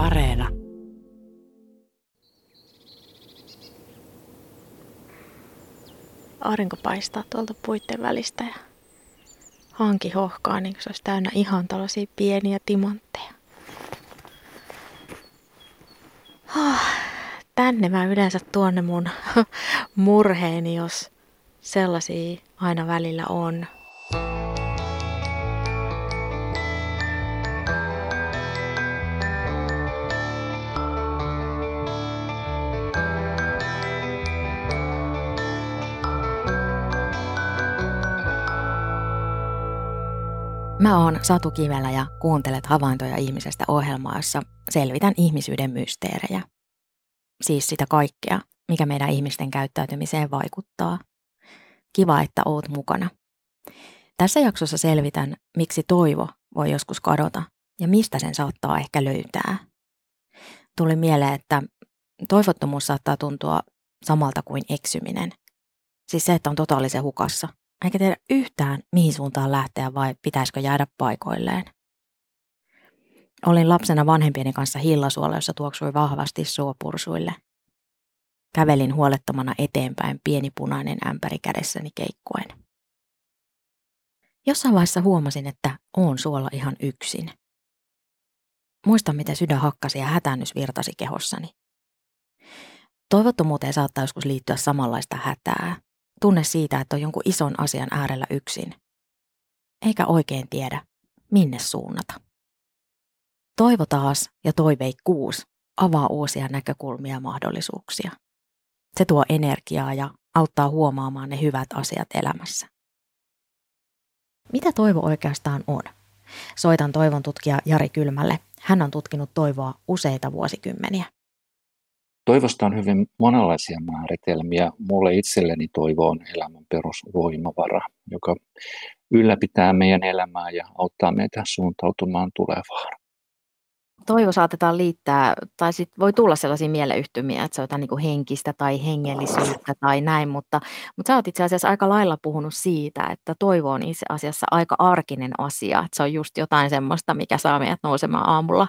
Areena. Aurinko paistaa tuolta puitten välistä ja hanki hohkaa niin kuin se olisi täynnä ihan tällaisia pieniä timantteja. Oh, tänne mä yleensä tuonne mun murheeni, jos sellaisia aina välillä on. Mä oon Satu Kivelä ja kuuntelet havaintoja ihmisestä ohjelmaa, jossa selvitän ihmisyyden mysteerejä. Siis sitä kaikkea, mikä meidän ihmisten käyttäytymiseen vaikuttaa. Kiva, että oot mukana. Tässä jaksossa selvitän, miksi toivo voi joskus kadota ja mistä sen saattaa ehkä löytää. Tuli mieleen, että toivottomuus saattaa tuntua samalta kuin eksyminen. Siis se, että on totaalisen hukassa – eikä tiedä yhtään, mihin suuntaan lähteä vai pitäisikö jäädä paikoilleen. Olin lapsena vanhempieni kanssa hillasuolla, jossa tuoksui vahvasti suopursuille. Kävelin huolettomana eteenpäin pieni punainen ämpäri kädessäni keikkuen. Jossain vaiheessa huomasin, että oon suolla ihan yksin. Muistan, miten sydän hakkasi ja hätäännys virtasi kehossani. Toivottomuuteen saattaa joskus liittyä samanlaista hätää, Tunne siitä, että on jonkun ison asian äärellä yksin. Eikä oikein tiedä, minne suunnata. Toivo taas ja toiveikkuus avaa uusia näkökulmia ja mahdollisuuksia. Se tuo energiaa ja auttaa huomaamaan ne hyvät asiat elämässä. Mitä toivo oikeastaan on? Soitan toivon tutkija Jari Kylmälle. Hän on tutkinut toivoa useita vuosikymmeniä. Toivosta on hyvin monenlaisia määritelmiä. Mulle itselleni toivo on elämän perusvoimavara, joka ylläpitää meidän elämää ja auttaa meitä suuntautumaan tulevaan. Toivo saatetaan liittää, tai sit voi tulla sellaisia mieleyhtymiä, että se on jotain niin henkistä tai hengellisyyttä tai näin, mutta, mutta sä oot itse asiassa aika lailla puhunut siitä, että toivo on itse asiassa aika arkinen asia, että se on just jotain semmoista, mikä saa meidät nousemaan aamulla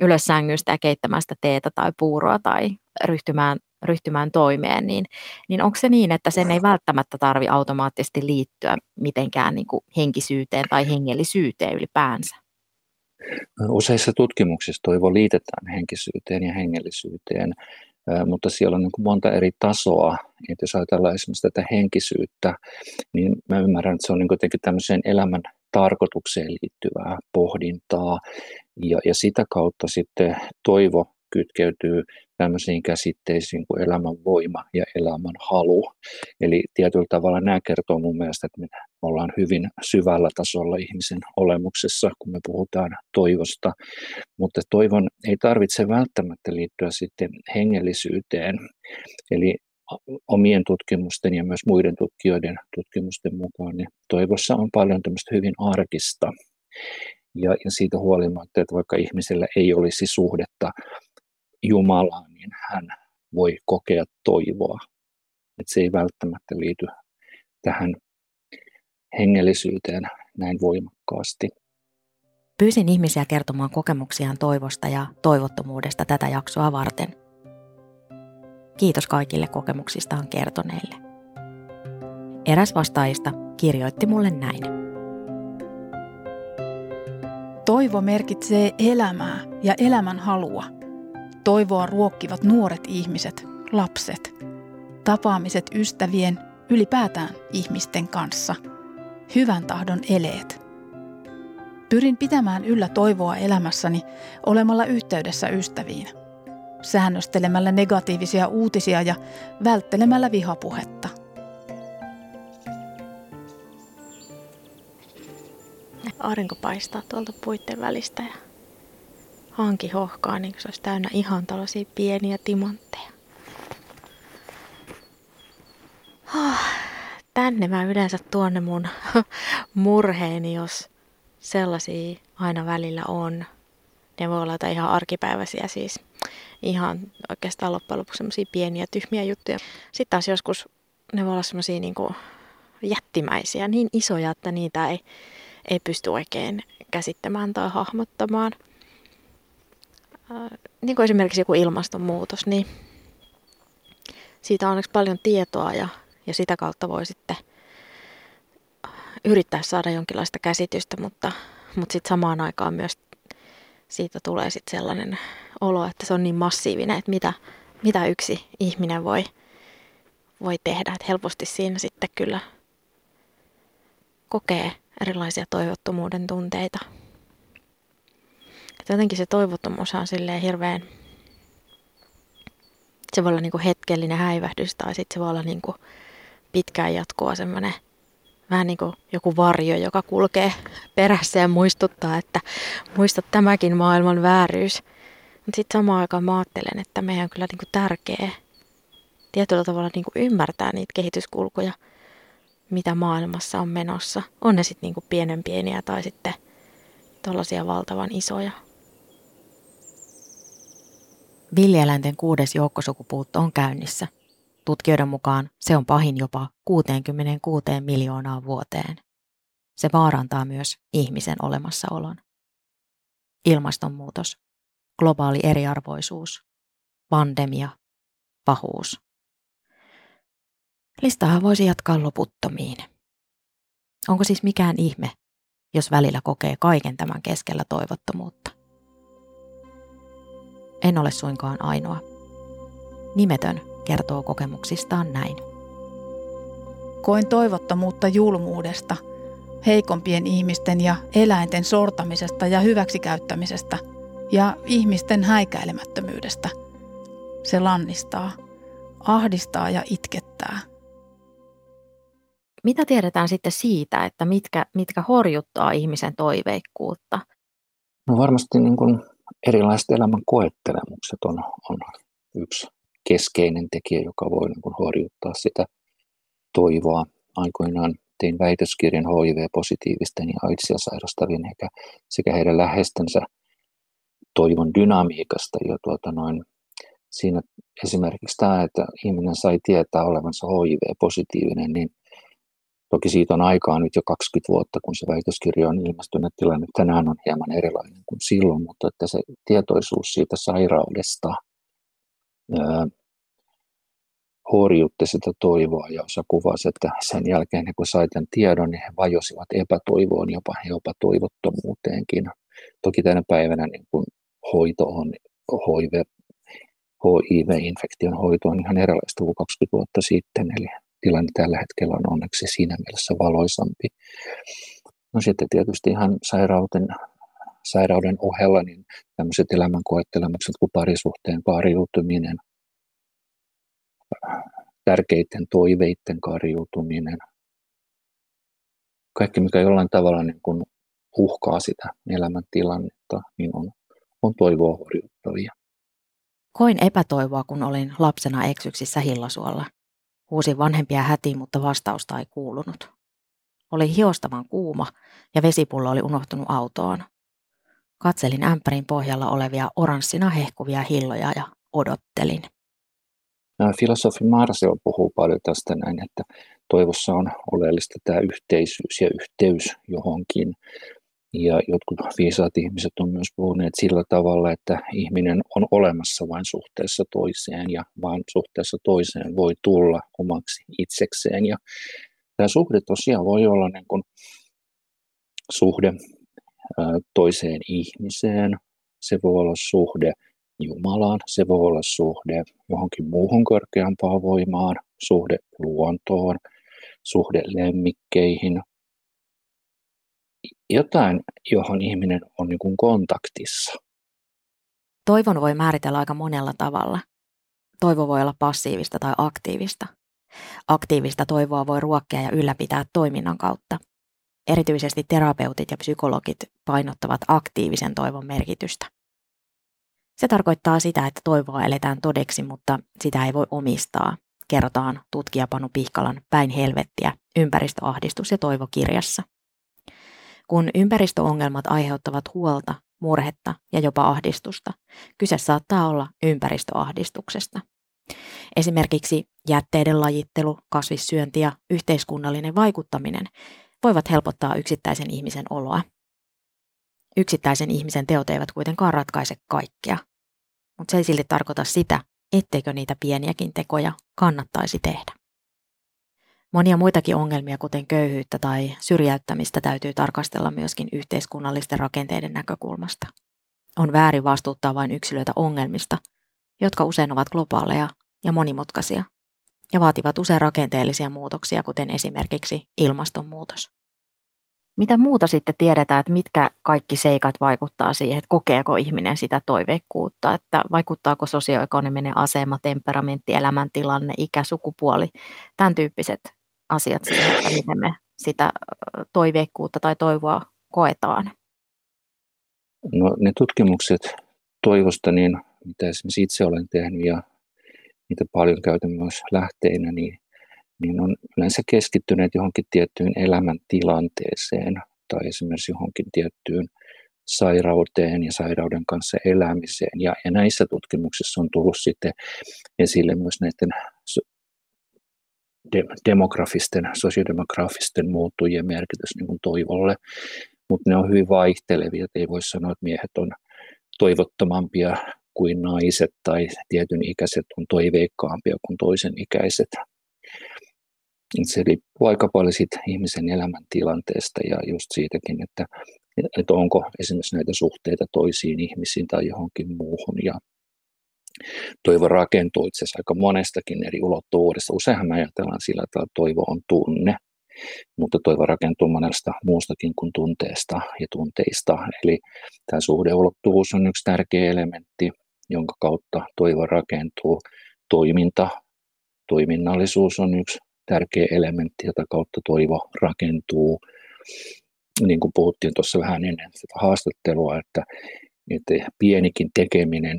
ylös sängystä ja keittämään sitä teetä tai puuroa tai ryhtymään, ryhtymään toimeen, niin, niin onko se niin, että sen ei välttämättä tarvi automaattisesti liittyä mitenkään niin kuin henkisyyteen tai hengellisyyteen ylipäänsä? Useissa tutkimuksissa toivo liitetään henkisyyteen ja hengellisyyteen, mutta siellä on niin kuin monta eri tasoa. Että jos ajatellaan esimerkiksi tätä henkisyyttä, niin mä ymmärrän, että se on niin jotenkin tämmöiseen elämän tarkoitukseen liittyvää pohdintaa ja, ja sitä kautta sitten toivo kytkeytyy tämmöisiin käsitteisiin kuin elämän voima ja elämän halu. Eli tietyllä tavalla nämä kertoo mun mielestä, että me ollaan hyvin syvällä tasolla ihmisen olemuksessa, kun me puhutaan toivosta. Mutta toivon ei tarvitse välttämättä liittyä sitten hengellisyyteen. Eli omien tutkimusten ja myös muiden tutkijoiden tutkimusten mukaan, niin toivossa on paljon tämmöistä hyvin arkista. Ja, ja siitä huolimatta, että vaikka ihmisellä ei olisi suhdetta Jumalaan, niin hän voi kokea toivoa. Että se ei välttämättä liity tähän hengellisyyteen näin voimakkaasti. Pyysin ihmisiä kertomaan kokemuksiaan toivosta ja toivottomuudesta tätä jaksoa varten. Kiitos kaikille kokemuksistaan kertoneille. Eräs vastaajista kirjoitti mulle näin. Toivo merkitsee elämää ja elämän halua – Toivoa ruokkivat nuoret ihmiset, lapset, tapaamiset ystävien, ylipäätään ihmisten kanssa, hyvän tahdon eleet. Pyrin pitämään yllä toivoa elämässäni olemalla yhteydessä ystäviin, säännöstelemällä negatiivisia uutisia ja välttelemällä vihapuhetta. Aurinko paistaa tuolta puitten välistä ja hanki hohkaa, niin se olisi täynnä ihan tällaisia pieniä timantteja. Oh, tänne mä yleensä tuonne mun murheeni, jos sellaisia aina välillä on. Ne voi olla ihan arkipäiväisiä siis. Ihan oikeastaan loppujen lopuksi semmoisia pieniä tyhmiä juttuja. Sitten taas joskus ne voi olla semmoisia niin jättimäisiä, niin isoja, että niitä ei, ei pysty oikein käsittämään tai hahmottamaan – niin kuin esimerkiksi joku ilmastonmuutos, niin siitä on onneksi paljon tietoa ja, ja sitä kautta voi sitten yrittää saada jonkinlaista käsitystä, mutta, mutta sitten samaan aikaan myös siitä tulee sitten sellainen olo, että se on niin massiivinen, että mitä, mitä yksi ihminen voi, voi tehdä. Että helposti siinä sitten kyllä kokee erilaisia toivottomuuden tunteita. Jotenkin se toivottomuus on silleen hirveän, se voi olla niin kuin hetkellinen häivähdys tai sitten se voi olla niin kuin pitkään jatkuva semmoinen vähän niin kuin joku varjo, joka kulkee perässä ja muistuttaa, että muista tämäkin maailman vääryys. Mutta sitten samaan aikaan mä ajattelen, että meidän on kyllä niin kuin tärkeä tietyllä tavalla niin kuin ymmärtää niitä kehityskulkuja, mitä maailmassa on menossa. On ne sitten niin pienen pieniä tai sitten tuollaisia valtavan isoja. Villieläinten kuudes joukkosukupuutto on käynnissä. Tutkijoiden mukaan se on pahin jopa 66 miljoonaa vuoteen. Se vaarantaa myös ihmisen olemassaolon. Ilmastonmuutos, globaali eriarvoisuus, pandemia, pahuus. Listaa voisi jatkaa loputtomiin. Onko siis mikään ihme, jos välillä kokee kaiken tämän keskellä toivottomuutta? En ole suinkaan ainoa. Nimetön kertoo kokemuksistaan näin. Koin toivottomuutta julmuudesta, heikompien ihmisten ja eläinten sortamisesta ja hyväksikäyttämisestä ja ihmisten häikäilemättömyydestä. Se lannistaa, ahdistaa ja itkettää. Mitä tiedetään sitten siitä, että mitkä, mitkä horjuttaa ihmisen toiveikkuutta? No varmasti niin kuin erilaiset elämän koettelemukset on, on yksi keskeinen tekijä, joka voi niin kuin horjuttaa sitä toivoa. Aikoinaan tein väitöskirjan HIV-positiivisten ja AIDSia sairastavien sekä, sekä heidän läheistensä toivon dynamiikasta. Ja tuota noin, siinä esimerkiksi tämä, että ihminen sai tietää olevansa HIV-positiivinen, niin Toki siitä on aikaa nyt jo 20 vuotta, kun se väitöskirja on ilmestynyt. Tilanne tänään on hieman erilainen kuin silloin, mutta että se tietoisuus siitä sairaudesta ää, horjutti sitä toivoa ja osa kuvasi, että sen jälkeen kun sai tämän tiedon, niin he vajosivat epätoivoon, jopa, jopa toivottomuuteenkin. Toki tänä päivänä niin kun hoito on HIV, HIV-infektion hoito on ihan erilaista kuin 20 vuotta sitten, eli tilanne tällä hetkellä on onneksi siinä mielessä valoisampi. No sitten tietysti ihan sairauden, sairauden ohella niin tämmöiset elämänkoettelemukset kuin parisuhteen kaariutuminen, tärkeiden toiveiden kaariutuminen, kaikki mikä jollain tavalla niin kuin uhkaa sitä elämäntilannetta, niin on, on toivoa horjuttavia. Koin epätoivoa, kun olin lapsena eksyksissä Hillasuolla. Huusin vanhempia hätiin, mutta vastausta ei kuulunut. Oli hiostavan kuuma ja vesipullo oli unohtunut autoon. Katselin ämpärin pohjalla olevia oranssina hehkuvia hilloja ja odottelin. Filosofi Marsio puhuu paljon tästä näin, että toivossa on oleellista tämä yhteisyys ja yhteys johonkin. Ja jotkut viisaat ihmiset on myös puhuneet sillä tavalla, että ihminen on olemassa vain suhteessa toiseen ja vain suhteessa toiseen voi tulla omaksi itsekseen. Ja tämä suhde tosiaan voi olla niin kuin suhde toiseen ihmiseen, se voi olla suhde Jumalaan, se voi olla suhde johonkin muuhun korkeampaan voimaan, suhde luontoon, suhde lemmikkeihin, jotain, johon ihminen on niin kuin kontaktissa. Toivon voi määritellä aika monella tavalla. Toivo voi olla passiivista tai aktiivista. Aktiivista toivoa voi ruokkia ja ylläpitää toiminnan kautta. Erityisesti terapeutit ja psykologit painottavat aktiivisen toivon merkitystä. Se tarkoittaa sitä, että toivoa eletään todeksi, mutta sitä ei voi omistaa, kerrotaan tutkija Panu Pihkalan Päin helvettiä, ympäristöahdistus ja toivokirjassa. Kun ympäristöongelmat aiheuttavat huolta, murhetta ja jopa ahdistusta, kyse saattaa olla ympäristöahdistuksesta. Esimerkiksi jätteiden lajittelu, kasvissyönti ja yhteiskunnallinen vaikuttaminen voivat helpottaa yksittäisen ihmisen oloa. Yksittäisen ihmisen teot eivät kuitenkaan ratkaise kaikkea. mutta se ei silti tarkoita sitä, etteikö niitä pieniäkin tekoja kannattaisi tehdä. Monia muitakin ongelmia, kuten köyhyyttä tai syrjäyttämistä, täytyy tarkastella myöskin yhteiskunnallisten rakenteiden näkökulmasta. On väärin vastuuttaa vain yksilöitä ongelmista, jotka usein ovat globaaleja ja monimutkaisia ja vaativat usein rakenteellisia muutoksia, kuten esimerkiksi ilmastonmuutos. Mitä muuta sitten tiedetään, että mitkä kaikki seikat vaikuttaa siihen, että kokeeko ihminen sitä toiveikkuutta, että vaikuttaako sosioekonominen asema, temperamentti, elämäntilanne, ikä, sukupuoli, tämän tyyppiset asiat siihen, että miten me sitä toiveikkuutta tai toivoa koetaan? No ne tutkimukset toivosta, niin mitä esimerkiksi itse olen tehnyt ja niitä paljon käytän myös lähteinä, niin, niin on yleensä keskittyneet johonkin tiettyyn elämäntilanteeseen tai esimerkiksi johonkin tiettyyn sairauteen ja sairauden kanssa elämiseen. Ja, ja näissä tutkimuksissa on tullut sitten esille myös näiden demografisten, sosiodemografisten muuttujien merkitys niin kuin toivolle, mutta ne on hyvin vaihtelevia, että ei voi sanoa, että miehet on toivottomampia kuin naiset tai tietyn ikäiset on toiveikkaampia kuin toisen ikäiset. Se riippuu aika paljon siitä ihmisen elämäntilanteesta ja just siitäkin, että, että onko esimerkiksi näitä suhteita toisiin ihmisiin tai johonkin muuhun. Ja toivo rakentuu itse asiassa aika monestakin eri ulottuvuudesta. Useinhan me ajatellaan sillä, että toivo on tunne, mutta toivo rakentuu monesta muustakin kuin tunteesta ja tunteista. Eli tämä suhdeulottuvuus on yksi tärkeä elementti, jonka kautta toivo rakentuu. Toiminta, toiminnallisuus on yksi tärkeä elementti, jota kautta toivo rakentuu. Niin kuin puhuttiin tuossa vähän ennen sitä haastattelua, että, että pienikin tekeminen,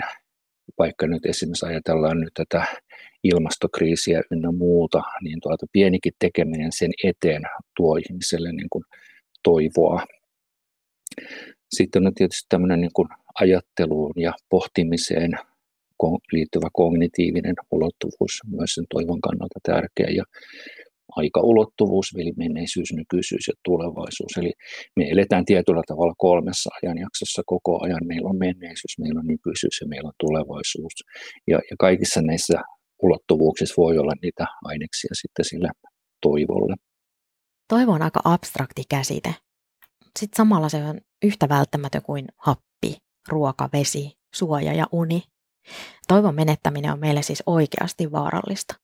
vaikka nyt esimerkiksi ajatellaan nyt tätä ilmastokriisiä ynnä muuta, niin tuota pienikin tekeminen sen eteen tuo ihmiselle niin kuin toivoa. Sitten on tietysti tämmöinen niin kuin ajatteluun ja pohtimiseen liittyvä kognitiivinen ulottuvuus myös sen toivon kannalta tärkeä ja aikaulottuvuus, eli menneisyys, nykyisyys ja tulevaisuus. Eli me eletään tietyllä tavalla kolmessa ajanjaksossa koko ajan. Meillä on menneisyys, meillä on nykyisyys ja meillä on tulevaisuus. Ja, ja kaikissa näissä ulottuvuuksissa voi olla niitä aineksia sitten sille toivolle. Toivo on aika abstrakti käsite. Sitten samalla se on yhtä välttämätön kuin happi, ruoka, vesi, suoja ja uni. Toivon menettäminen on meille siis oikeasti vaarallista.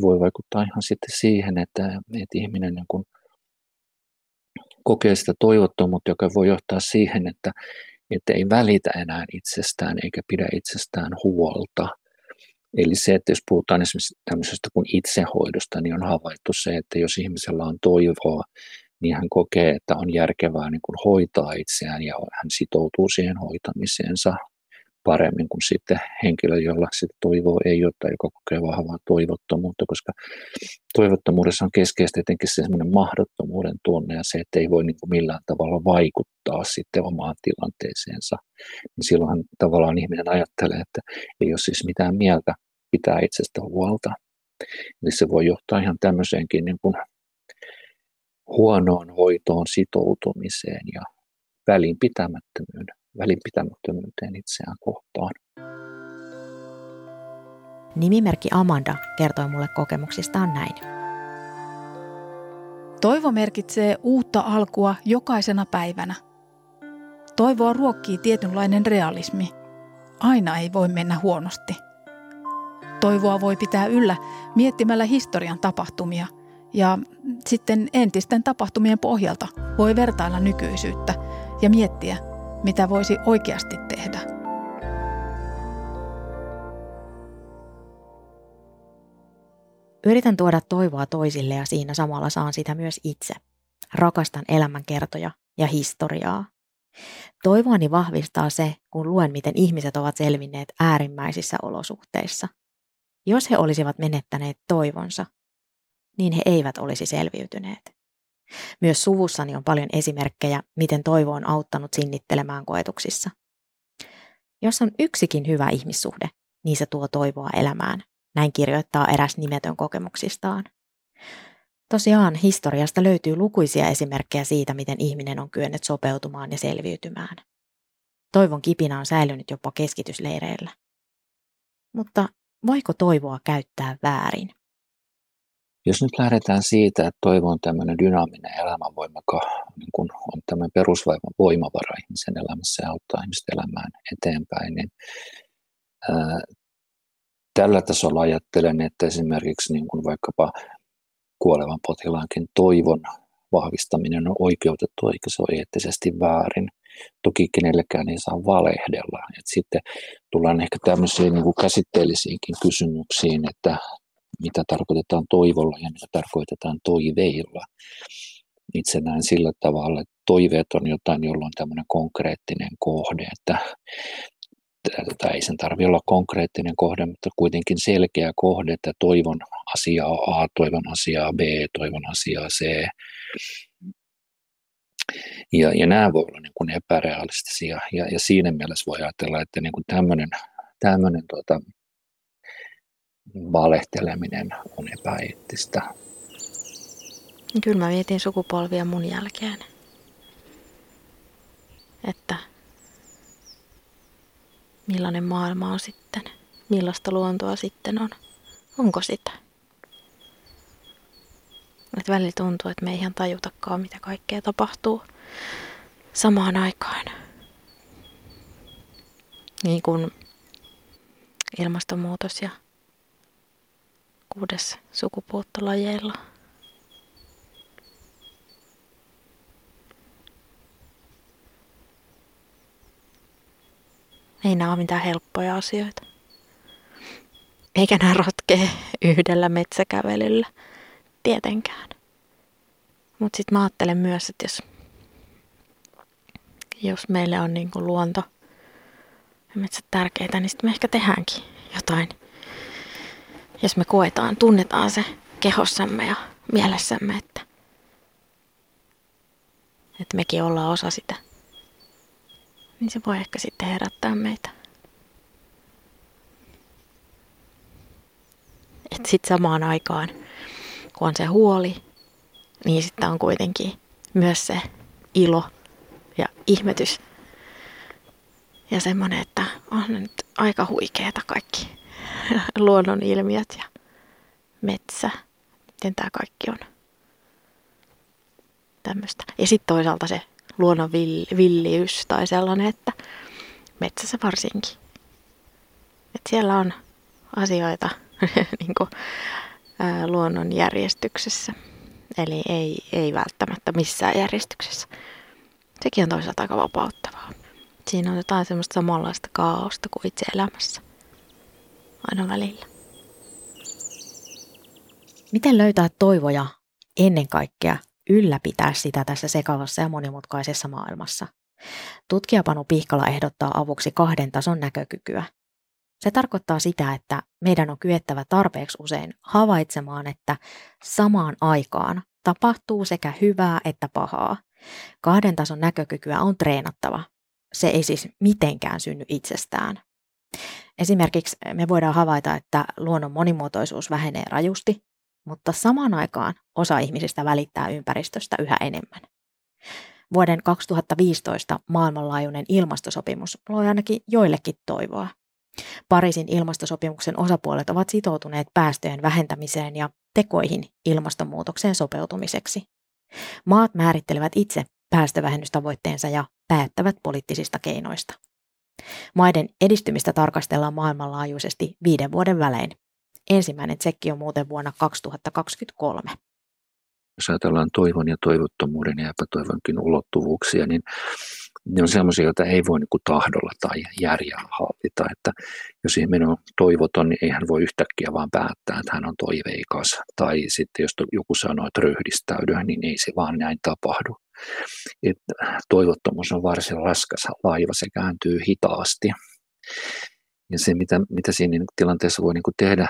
Voi vaikuttaa ihan sitten siihen, että, että ihminen niin kuin kokee sitä toivottomuutta, joka voi johtaa siihen, että, että ei välitä enää itsestään eikä pidä itsestään huolta. Eli se, että jos puhutaan esimerkiksi tämmöisestä kuin itsehoidosta, niin on havaittu se, että jos ihmisellä on toivoa, niin hän kokee, että on järkevää niin kuin hoitaa itseään ja hän sitoutuu siihen hoitamiseensa paremmin kuin sitten henkilö, jolla sitä toivoa ei ole tai joka kokee vahvaa toivottomuutta, koska toivottomuudessa on keskeistä etenkin se semmoinen mahdottomuuden tunne ja se, että ei voi niin kuin millään tavalla vaikuttaa sitten omaan tilanteeseensa. Niin silloinhan tavallaan ihminen ajattelee, että ei ole siis mitään mieltä pitää itsestä huolta. Eli se voi johtaa ihan tämmöiseenkin niin kuin huonoon hoitoon sitoutumiseen ja välinpitämättömyyteen, välinpitämättömyyteen itseään kohtaan. Nimimerkki Amanda kertoi mulle kokemuksistaan näin. Toivo merkitsee uutta alkua jokaisena päivänä. Toivoa ruokkii tietynlainen realismi. Aina ei voi mennä huonosti. Toivoa voi pitää yllä miettimällä historian tapahtumia – ja sitten entisten tapahtumien pohjalta voi vertailla nykyisyyttä ja miettiä, mitä voisi oikeasti tehdä. Yritän tuoda toivoa toisille ja siinä samalla saan sitä myös itse. Rakastan elämänkertoja ja historiaa. Toivoani vahvistaa se, kun luen, miten ihmiset ovat selvinneet äärimmäisissä olosuhteissa. Jos he olisivat menettäneet toivonsa, niin he eivät olisi selviytyneet. Myös suvussani on paljon esimerkkejä, miten toivo on auttanut sinnittelemään koetuksissa. Jos on yksikin hyvä ihmissuhde, niin se tuo toivoa elämään, näin kirjoittaa eräs nimetön kokemuksistaan. Tosiaan historiasta löytyy lukuisia esimerkkejä siitä, miten ihminen on kyennyt sopeutumaan ja selviytymään. Toivon kipinä on säilynyt jopa keskitysleireillä. Mutta voiko toivoa käyttää väärin? Jos nyt lähdetään siitä, että toivo on tämmöinen dynaaminen elämänvoima, joka niin kun on tämmöinen perusvoimavara ihmisen elämässä ja auttaa ihmistä elämään eteenpäin, niin ää, tällä tasolla ajattelen, että esimerkiksi niin kuin vaikkapa kuolevan potilaankin toivon vahvistaminen on oikeutettu eikä se ole eettisesti väärin. Toki kenellekään ei saa valehdella. Et sitten tullaan ehkä tämmöisiin niin kuin käsitteellisiinkin kysymyksiin, että mitä tarkoitetaan toivolla ja mitä tarkoitetaan toiveilla. Itse näen sillä tavalla, että toiveet on jotain, jolla on tämmöinen konkreettinen kohde, että tai ei sen tarvitse olla konkreettinen kohde, mutta kuitenkin selkeä kohde, että toivon asiaa A, toivon asiaa B, toivon asiaa C. Ja, ja nämä voi olla niin kuin epärealistisia ja, ja siinä mielessä voi ajatella, että niin kuin tämmöinen, tämmöinen tuota, valehteleminen on epäeettistä. Kyllä mä vietin sukupolvia mun jälkeen. Että millainen maailma on sitten, millaista luontoa sitten on, onko sitä. Että välillä tuntuu, että me ei ihan tajutakaan, mitä kaikkea tapahtuu samaan aikaan. Niin kuin ilmastonmuutos ja kuudes sukupuuttolajeilla. Ei nämä ole mitään helppoja asioita. Eikä nämä ratkee yhdellä metsäkävelyllä. Tietenkään. Mutta sitten mä ajattelen myös, että jos, jos meille on niin kuin luonto ja metsät tärkeitä, niin sitten me ehkä tehdäänkin jotain. Jos me koetaan, tunnetaan se kehossamme ja mielessämme, että, että mekin ollaan osa sitä niin se voi ehkä sitten herättää meitä. Että sitten samaan aikaan, kun on se huoli, niin sitten on kuitenkin myös se ilo ja ihmetys. Ja semmoinen, että on nyt aika huikeeta kaikki luonnon ilmiöt ja metsä, miten tämä kaikki on tämmöistä. Ja sitten toisaalta se luonnon villiys tai sellainen, että metsässä varsinkin. että siellä on asioita niin kuin, ää, luonnon järjestyksessä. Eli ei, ei välttämättä missään järjestyksessä. Sekin on toisaalta aika vapauttavaa. Siinä on jotain semmoista samanlaista kaaosta kuin itse elämässä. Aina välillä. Miten löytää toivoja ennen kaikkea ylläpitää sitä tässä sekavassa ja monimutkaisessa maailmassa. Tutkija Panu Pihkala ehdottaa avuksi kahden tason näkökykyä. Se tarkoittaa sitä, että meidän on kyettävä tarpeeksi usein havaitsemaan, että samaan aikaan tapahtuu sekä hyvää että pahaa. Kahden tason näkökykyä on treenattava. Se ei siis mitenkään synny itsestään. Esimerkiksi me voidaan havaita, että luonnon monimuotoisuus vähenee rajusti, mutta samaan aikaan osa ihmisistä välittää ympäristöstä yhä enemmän. Vuoden 2015 maailmanlaajuinen ilmastosopimus loi ainakin joillekin toivoa. Pariisin ilmastosopimuksen osapuolet ovat sitoutuneet päästöjen vähentämiseen ja tekoihin ilmastonmuutokseen sopeutumiseksi. Maat määrittelevät itse päästövähennystavoitteensa ja päättävät poliittisista keinoista. Maiden edistymistä tarkastellaan maailmanlaajuisesti viiden vuoden välein. Ensimmäinen tsekki on muuten vuonna 2023. Jos ajatellaan toivon ja toivottomuuden ja epätoivonkin ulottuvuuksia, niin ne on sellaisia, joita ei voi niin tahdolla tai järjellä hallita. Että jos ihminen on toivoton, niin ei hän voi yhtäkkiä vaan päättää, että hän on toiveikas. Tai sitten jos joku sanoo, että ryhdistäydy, niin ei se vaan näin tapahdu. Et toivottomuus on varsin raskas laiva, se kääntyy hitaasti. Ja se, mitä, mitä siinä tilanteessa voi niin tehdä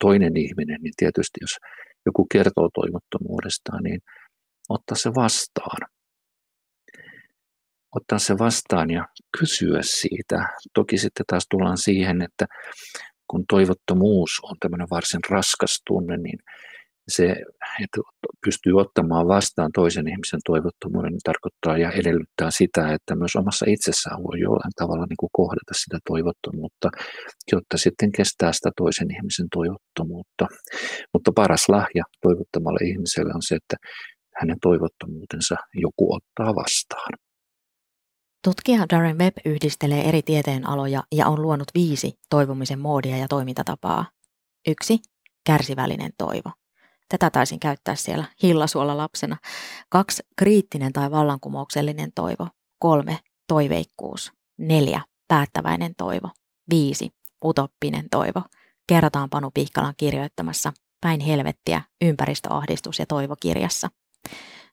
toinen ihminen, niin tietysti jos joku kertoo toivottomuudestaan, niin ottaa se vastaan. Ottaa se vastaan ja kysyä siitä. Toki sitten taas tullaan siihen, että kun toivottomuus on tämmöinen varsin raskas tunne, niin se, että pystyy ottamaan vastaan toisen ihmisen toivottomuuden, niin tarkoittaa ja edellyttää sitä, että myös omassa itsessään voi jollain tavalla niin kuin kohdata sitä toivottomuutta, jotta sitten kestää sitä toisen ihmisen toivottomuutta. Mutta paras lahja toivottamalle ihmiselle on se, että hänen toivottomuutensa joku ottaa vastaan. Tutkija Darren Webb yhdistelee eri tieteenaloja ja on luonut viisi toivomisen moodia ja toimintatapaa. Yksi, kärsivällinen toivo. Tätä taisin käyttää siellä hillasuolla lapsena. Kaksi, kriittinen tai vallankumouksellinen toivo. Kolme, toiveikkuus. Neljä, päättäväinen toivo. Viisi, utoppinen toivo. Kerrotaan Panu Pihkalan kirjoittamassa Päin helvettiä, ympäristöahdistus ja toivokirjassa.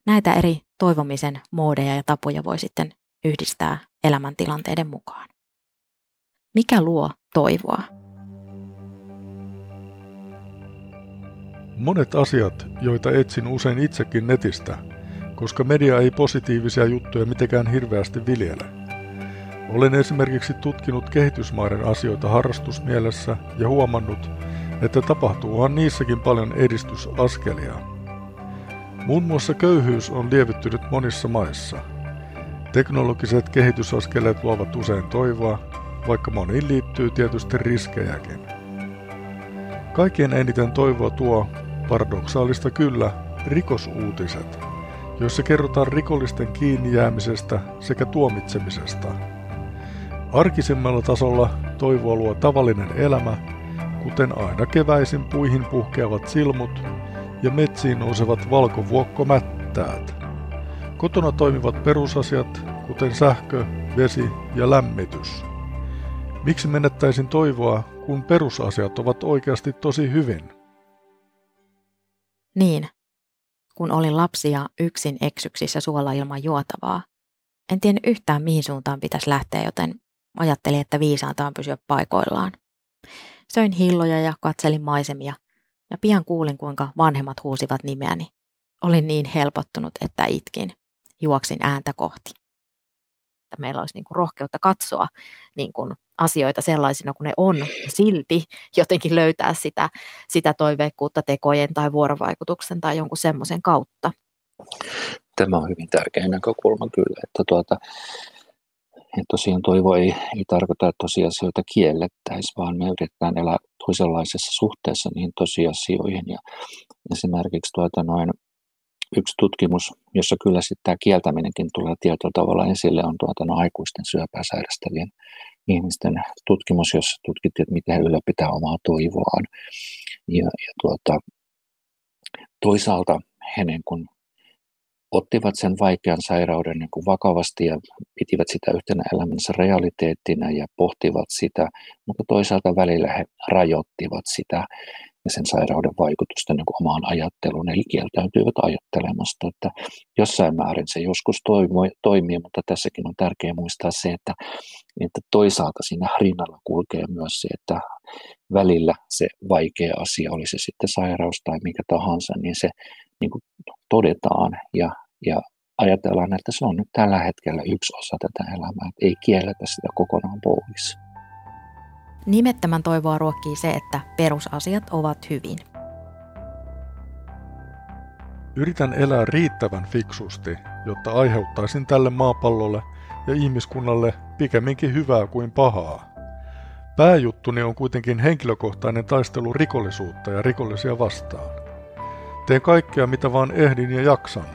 Näitä eri toivomisen moodeja ja tapoja voi sitten yhdistää elämäntilanteiden mukaan. Mikä luo toivoa? Monet asiat, joita etsin usein itsekin netistä, koska media ei positiivisia juttuja mitenkään hirveästi viljele. Olen esimerkiksi tutkinut kehitysmaiden asioita harrastusmielessä ja huomannut, että tapahtuuhan niissäkin paljon edistysaskelia. Muun muassa köyhyys on lievittynyt monissa maissa. Teknologiset kehitysaskeleet luovat usein toivoa, vaikka moniin liittyy tietysti riskejäkin. Kaikkein eniten toivoa tuo Paradoksaalista kyllä, rikosuutiset, joissa kerrotaan rikollisten kiinni jäämisestä sekä tuomitsemisesta. Arkisemmalla tasolla toivoa luo tavallinen elämä, kuten aina keväisin puihin puhkeavat silmut ja metsiin nousevat valkovuokkomättäät. Kotona toimivat perusasiat, kuten sähkö, vesi ja lämmitys. Miksi menettäisin toivoa, kun perusasiat ovat oikeasti tosi hyvin? Niin, kun olin lapsi ja yksin eksyksissä suolla ilman juotavaa. En tiennyt yhtään mihin suuntaan pitäisi lähteä, joten ajattelin, että viisaanta on pysyä paikoillaan. Söin hilloja ja katselin maisemia, ja pian kuulin, kuinka vanhemmat huusivat nimeäni. Olin niin helpottunut, että itkin. Juoksin ääntä kohti. Meillä olisi niin kuin rohkeutta katsoa niin kuin asioita sellaisina kuin ne on, silti jotenkin löytää sitä, sitä toiveikkuutta tekojen tai vuorovaikutuksen tai jonkun semmoisen kautta. Tämä on hyvin tärkeä näkökulma kyllä, että tuota, että tosiaan toivo ei, ei tarkoita, että tosiasioita kiellettäisiin, vaan me yritetään elää toisenlaisessa suhteessa niihin tosiasioihin. Ja esimerkiksi tuota noin, yksi tutkimus, jossa kyllä sitten tämä kieltäminenkin tulee tietyllä tavalla esille, on tuota, no, aikuisten syöpää sairastavien ihmisten tutkimus, jossa tutkittiin, että miten he ylläpitää omaa toivoaan. Ja, ja tuota, toisaalta he niin kuin ottivat sen vaikean sairauden niin kuin vakavasti ja pitivät sitä yhtenä elämänsä realiteettina ja pohtivat sitä, mutta toisaalta välillä he rajoittivat sitä ja sen sairauden vaikutusta niin omaan ajatteluun, eli kieltäytyivät ajattelemasta, että jossain määrin se joskus toimii, toimii mutta tässäkin on tärkeää muistaa se, että, että toisaalta siinä rinnalla kulkee myös se, että välillä se vaikea asia, oli se sitten sairaus tai mikä tahansa, niin se niin kuin todetaan ja, ja ajatellaan, että se on nyt tällä hetkellä yksi osa tätä elämää, että ei kielletä sitä kokonaan pois. Nimettömän toivoa ruokkii se, että perusasiat ovat hyvin. Yritän elää riittävän fiksusti, jotta aiheuttaisin tälle maapallolle ja ihmiskunnalle pikemminkin hyvää kuin pahaa. Pääjuttuni on kuitenkin henkilökohtainen taistelu rikollisuutta ja rikollisia vastaan. Teen kaikkea mitä vaan ehdin ja jaksan.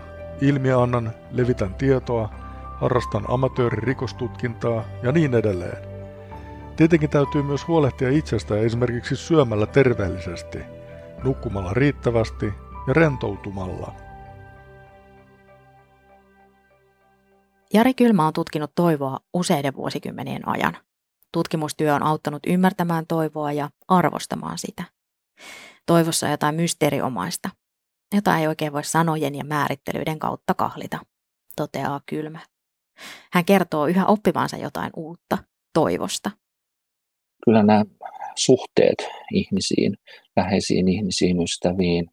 Ilmiannan, levitän tietoa, harrastan amatööririkostutkintaa ja niin edelleen. Tietenkin täytyy myös huolehtia itsestä esimerkiksi syömällä terveellisesti, nukkumalla riittävästi ja rentoutumalla. Jari Kylmä on tutkinut toivoa useiden vuosikymmenien ajan. Tutkimustyö on auttanut ymmärtämään toivoa ja arvostamaan sitä. Toivossa on jotain mysteeriomaista, jota ei oikein voi sanojen ja määrittelyiden kautta kahlita, toteaa Kylmä. Hän kertoo yhä oppivansa jotain uutta toivosta – kyllä nämä suhteet ihmisiin, läheisiin ihmisiin, ystäviin.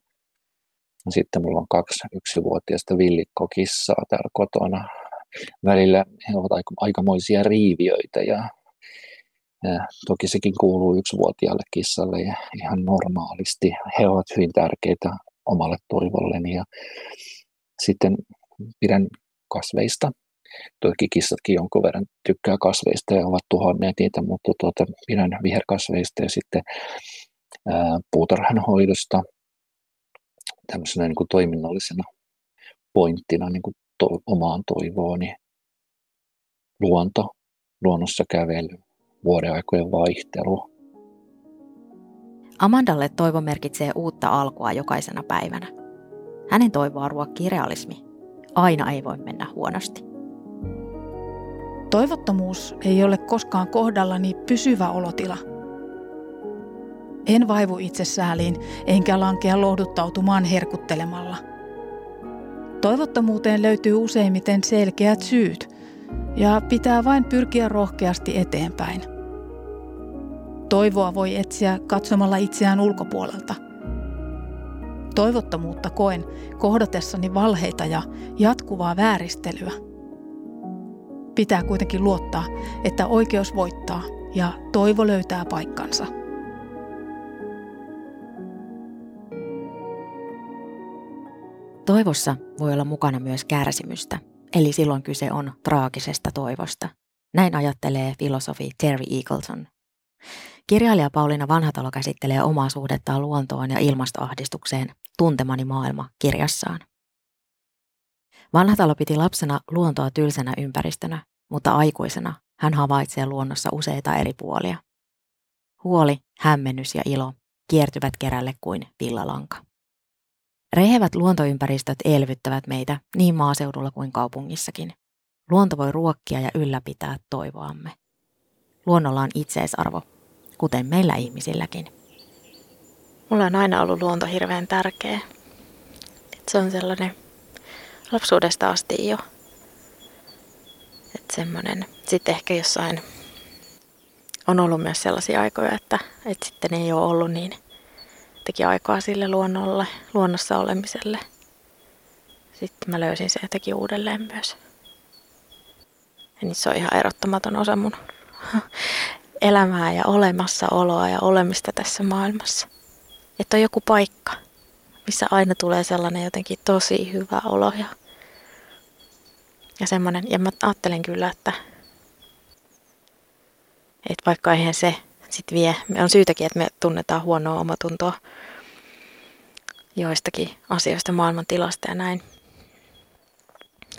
Sitten mulla on kaksi yksivuotiaista villikkokissaa täällä kotona. Välillä he ovat aika, aikamoisia riiviöitä ja, ja toki sekin kuuluu yksivuotiaalle kissalle ja ihan normaalisti. He ovat hyvin tärkeitä omalle toivolleni. Ja sitten pidän kasveista. Toki kissatkin jonkun verran tykkää kasveista ja ovat tuhonneet niitä, mutta tuota, pidän viherkasveista ja sitten ää, puutarhanhoidosta tämmöisenä niin kuin toiminnallisena pointtina niin kuin to, omaan toivooni. Luonto, luonnossa kävely, vuodeaikojen vaihtelu. Amandalle toivo merkitsee uutta alkua jokaisena päivänä. Hänen toivoa ruokkii realismi. Aina ei voi mennä huonosti. Toivottomuus ei ole koskaan kohdallani pysyvä olotila. En vaivu itsesääliin, enkä lankea lohduttautumaan herkuttelemalla. Toivottomuuteen löytyy useimmiten selkeät syyt, ja pitää vain pyrkiä rohkeasti eteenpäin. Toivoa voi etsiä katsomalla itseään ulkopuolelta. Toivottomuutta koen kohdatessani valheita ja jatkuvaa vääristelyä. Pitää kuitenkin luottaa, että oikeus voittaa ja toivo löytää paikkansa. Toivossa voi olla mukana myös kärsimystä, eli silloin kyse on traagisesta toivosta. Näin ajattelee filosofi Terry Eagleton. Kirjailija Pauliina Vanhatalo käsittelee omaa suhdettaan luontoon ja ilmastoahdistukseen Tuntemani maailma kirjassaan. Vanhatalo piti lapsena luontoa tylsänä ympäristönä, mutta aikuisena hän havaitsee luonnossa useita eri puolia. Huoli, hämmennys ja ilo kiertyvät kerälle kuin villalanka. Rehevät luontoympäristöt elvyttävät meitä niin maaseudulla kuin kaupungissakin. Luonto voi ruokkia ja ylläpitää toivoamme. Luonnolla on itseisarvo, kuten meillä ihmisilläkin. Mulla on aina ollut luonto hirveän tärkeä. Se on sellainen lapsuudesta asti jo. Että semmoinen, sitten ehkä jossain on ollut myös sellaisia aikoja, että, että sitten ei ole ollut niin teki aikaa sille luonnolle, luonnossa olemiselle. Sitten mä löysin se jotenkin uudelleen myös. Ja niin se on ihan erottamaton osa mun elämää ja olemassaoloa ja olemista tässä maailmassa. Että on joku paikka, missä aina tulee sellainen jotenkin tosi hyvä olo ja, ja semmoinen. Ja mä ajattelen kyllä, että, että vaikka eihän se sit vie, on syytäkin, että me tunnetaan huonoa omatuntoa joistakin asioista, maailman tilasta ja näin.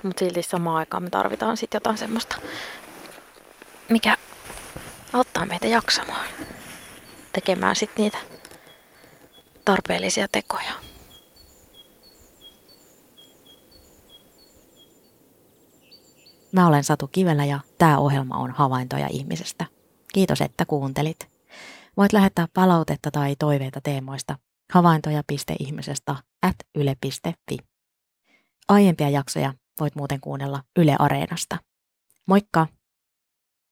Mutta silti samaan aikaan me tarvitaan sitten jotain semmoista, mikä auttaa meitä jaksamaan. Tekemään sitten niitä tarpeellisia tekoja. Mä olen Satu Kivelä ja tämä ohjelma on Havaintoja ihmisestä. Kiitos, että kuuntelit. Voit lähettää palautetta tai toiveita teemoista havaintoja.ihmisestä at yle.fi. Aiempia jaksoja voit muuten kuunnella Yle Areenasta. Moikka!